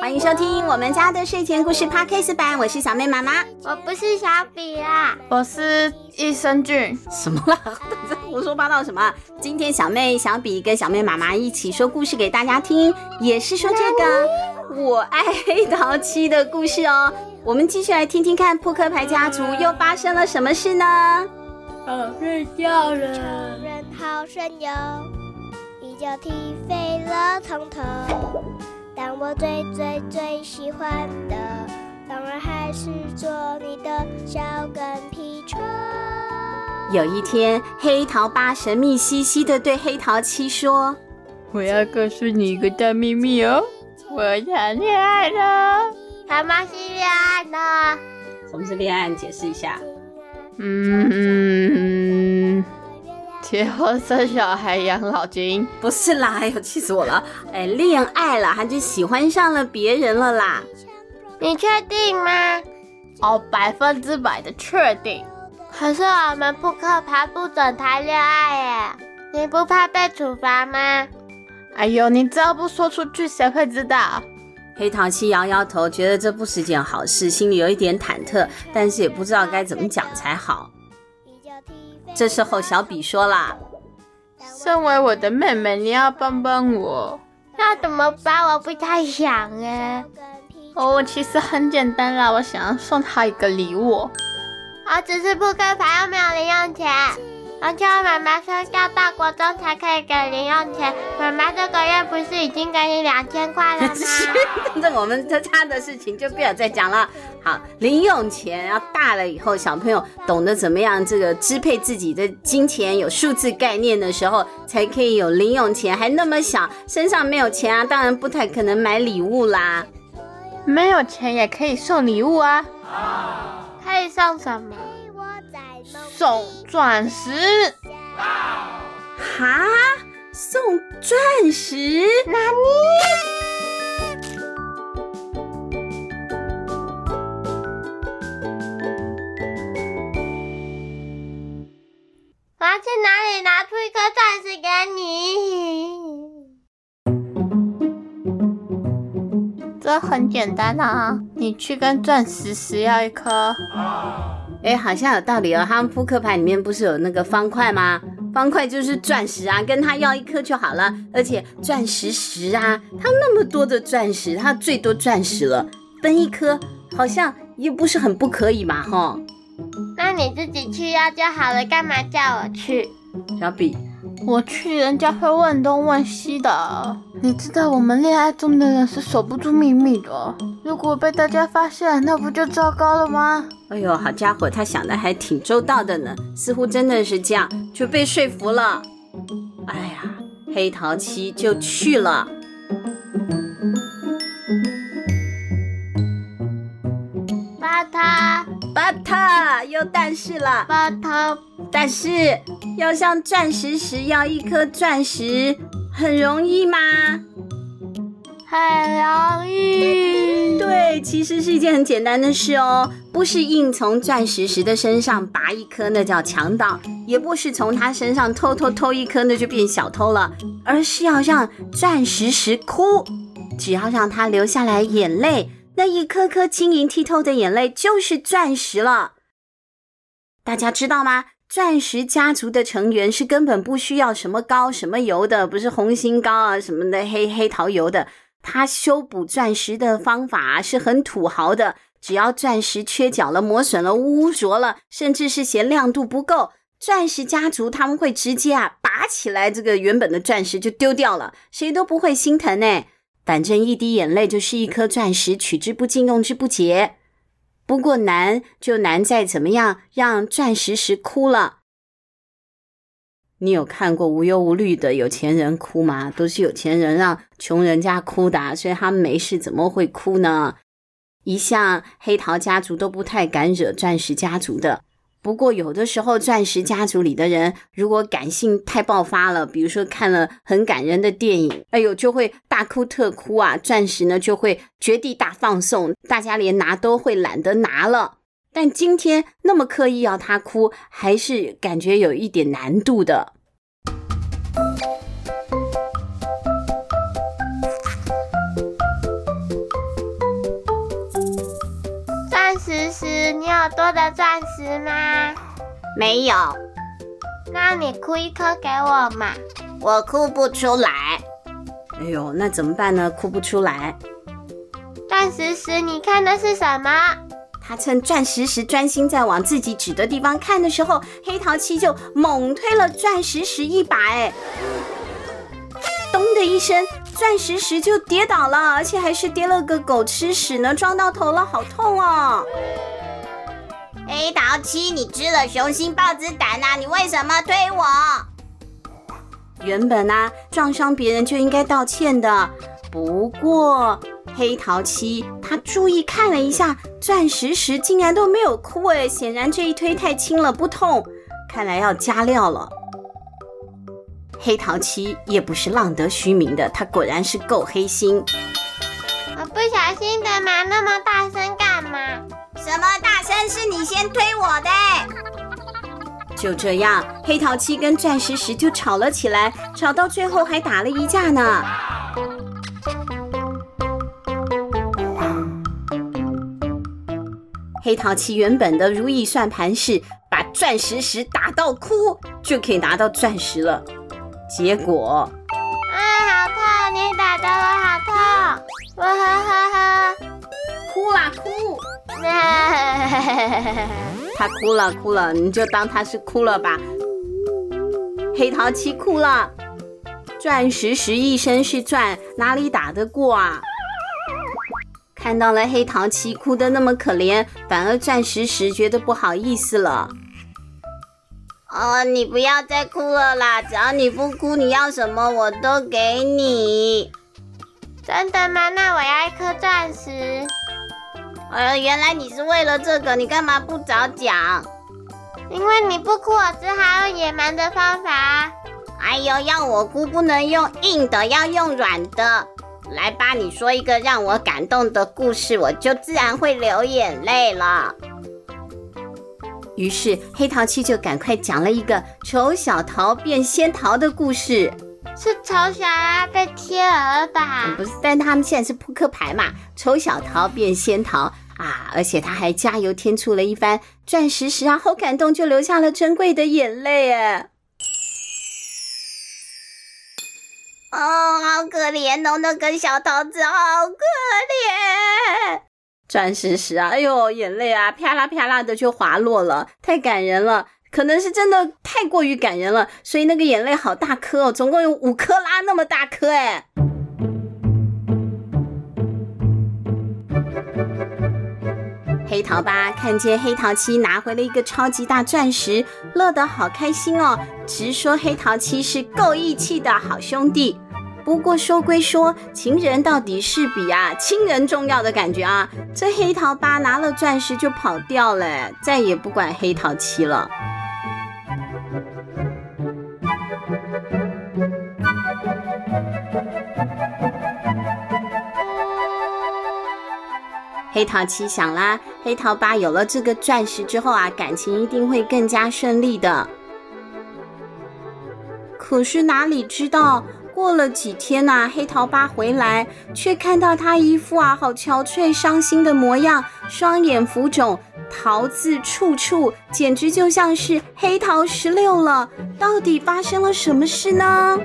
欢迎收听我们家的睡前故事 Podcast 版，我是小妹妈妈，我不是小比啦，我是益生菌。什么啦？在胡说八道什么？今天小妹、小比跟小妹妈妈一起说故事给大家听，也是说这个我爱黑桃七的故事哦。我们继续来听听看扑克牌家族又发生了什么事呢？好睡觉了。成人好神游，一脚踢飞了从头。但我最最最喜欢的，当然还是做你的小跟屁虫。有一天，黑桃八神秘兮兮的对黑桃七说：“我要告诉你一个大秘密哦，我谈恋爱了。什么是恋爱呢？什么是恋爱？你解释一下。嗯”嗯。结婚生小孩养老金？不是啦，哎呦，气死我了！哎，恋爱了，他就喜欢上了别人了啦。你确定吗？哦，百分之百的确定。可是我们扑克牌不准谈恋爱耶，你不怕被处罚吗？哎呦，你只要不说出去，谁会知道？黑桃七摇摇头，觉得这不是件好事，心里有一点忐忑，但是也不知道该怎么讲才好。这时候，小比说啦：“身为我的妹妹，你要帮帮我。那怎么办？我不太想哎。哦，其实很简单啦，我想要送她一个礼物。我只是扑克牌，又没有零用钱。而且我妈妈说要到国中才可以给零用钱。妈妈不是已经给你两千块了吗？这我们这家的事情就不要再讲了。”好，零用钱要大了以后，小朋友懂得怎么样这个支配自己的金钱，有数字概念的时候，才可以有零用钱。还那么小，身上没有钱啊，当然不太可能买礼物啦。没有钱也可以送礼物啊，可以送什么？送钻石。哈？送钻石？哪里？去哪里拿出一颗钻石给你？这很简单啊，你去跟钻石石要一颗。哎，好像有道理哦。他们扑克牌里面不是有那个方块吗？方块就是钻石啊，跟他要一颗就好了。而且钻石石啊，他那么多的钻石，他最多钻石了，分一颗好像也不是很不可以嘛，哈。那你自己去要就好了，干嘛叫我去？小比，我去人家会问东问西的。你知道我们恋爱中的人是守不住秘密的，如果被大家发现，那不就糟糕了吗？哎呦，好家伙，他想的还挺周到的呢，似乎真的是这样，就被说服了。哎呀，黑桃七就去了。巴塔。巴塔又但是了，巴塔，但是要像钻石石要一颗钻石，很容易吗？很容易。对，其实是一件很简单的事哦，不是硬从钻石石的身上拔一颗，那叫强盗；也不是从他身上偷偷偷一颗，那就变小偷了，而是要让钻石石哭，只要让他流下来眼泪。那一颗颗晶莹剔透的眼泪就是钻石了，大家知道吗？钻石家族的成员是根本不需要什么膏、什么油的，不是红心膏啊什么的黑黑桃油的。它修补钻石的方法是很土豪的，只要钻石缺角了、磨损了、污浊了，甚至是嫌亮度不够，钻石家族他们会直接啊拔起来这个原本的钻石就丢掉了，谁都不会心疼呢。反正一滴眼泪就是一颗钻石，取之不尽，用之不竭。不过难就难在怎么样让钻石石哭了。你有看过无忧无虑的有钱人哭吗？都是有钱人让穷人家哭的，所以他们没事怎么会哭呢？一向黑桃家族都不太敢惹钻石家族的。不过，有的时候，钻石家族里的人如果感性太爆发了，比如说看了很感人的电影，哎呦，就会大哭特哭啊！钻石呢就会绝地大放送，大家连拿都会懒得拿了。但今天那么刻意要他哭，还是感觉有一点难度的。有多的钻石吗？没有。那你哭一颗给我嘛。我哭不出来。哎呦，那怎么办呢？哭不出来。钻石石，你看的是什么？他趁钻石石专心在往自己指的地方看的时候，黑桃七就猛推了钻石石一把，哎，咚的一声，钻石石就跌倒了，而且还是跌了个狗吃屎呢，撞到头了，好痛哦！黑桃七，你吃了雄心豹子胆啊？你为什么推我？原本啊，撞伤别人就应该道歉的，不过。黑桃七，他注意看了一下，钻石石竟然都没有哭哎，显然这一推太轻了，不痛，看来要加料了。黑桃七也不是浪得虚名的，他果然是够黑心。我不小心的嘛，那么大声干？什么大声？是你先推我的。就这样，黑桃七跟钻石石就吵了起来，吵到最后还打了一架呢。黑桃七原本的如意算盘是把钻石石打到哭就可以拿到钻石了，结果啊，好痛！你打得我好痛！哇哈哈哈！他哭了哭了，你就当他是哭了吧。黑桃七哭了，钻石石一身是钻，哪里打得过啊？看到了黑桃七哭得那么可怜，反而钻石石觉得不好意思了。哦，你不要再哭了啦！只要你不哭，你要什么我都给你。真的吗？那我要一颗钻石。呃，原来你是为了这个，你干嘛不早讲？因为你不哭，我只好用野蛮的方法。哎呦，要我哭不能用硬的，要用软的。来吧，你说一个让我感动的故事，我就自然会流眼泪了。于是黑桃七就赶快讲了一个丑小桃变仙桃的故事。是丑小鸭被贴儿吧？嗯，不是，但他们现在是扑克牌嘛。丑小桃变仙桃啊，而且他还加油添醋了一番，钻石石啊，好感动，就流下了珍贵的眼泪哎。哦，好可怜哦，那个小桃子好可怜。钻石石啊，哎呦，眼泪啊，啪啦啪啦的就滑落了，太感人了。可能是真的太过于感人了，所以那个眼泪好大颗哦，总共有五颗拉那么大颗哎。黑桃八看见黑桃七拿回了一个超级大钻石，乐得好开心哦，直说黑桃七是够义气的好兄弟。不过说归说，情人到底是比啊亲人重要的感觉啊。这黑桃八拿了钻石就跑掉了，再也不管黑桃七了。黑桃七想啦，黑桃八有了这个钻石之后啊，感情一定会更加顺利的。可是哪里知道，过了几天呐、啊，黑桃八回来，却看到他一副啊好憔悴、伤心的模样，双眼浮肿，桃字处处，简直就像是黑桃十六了。到底发生了什么事呢？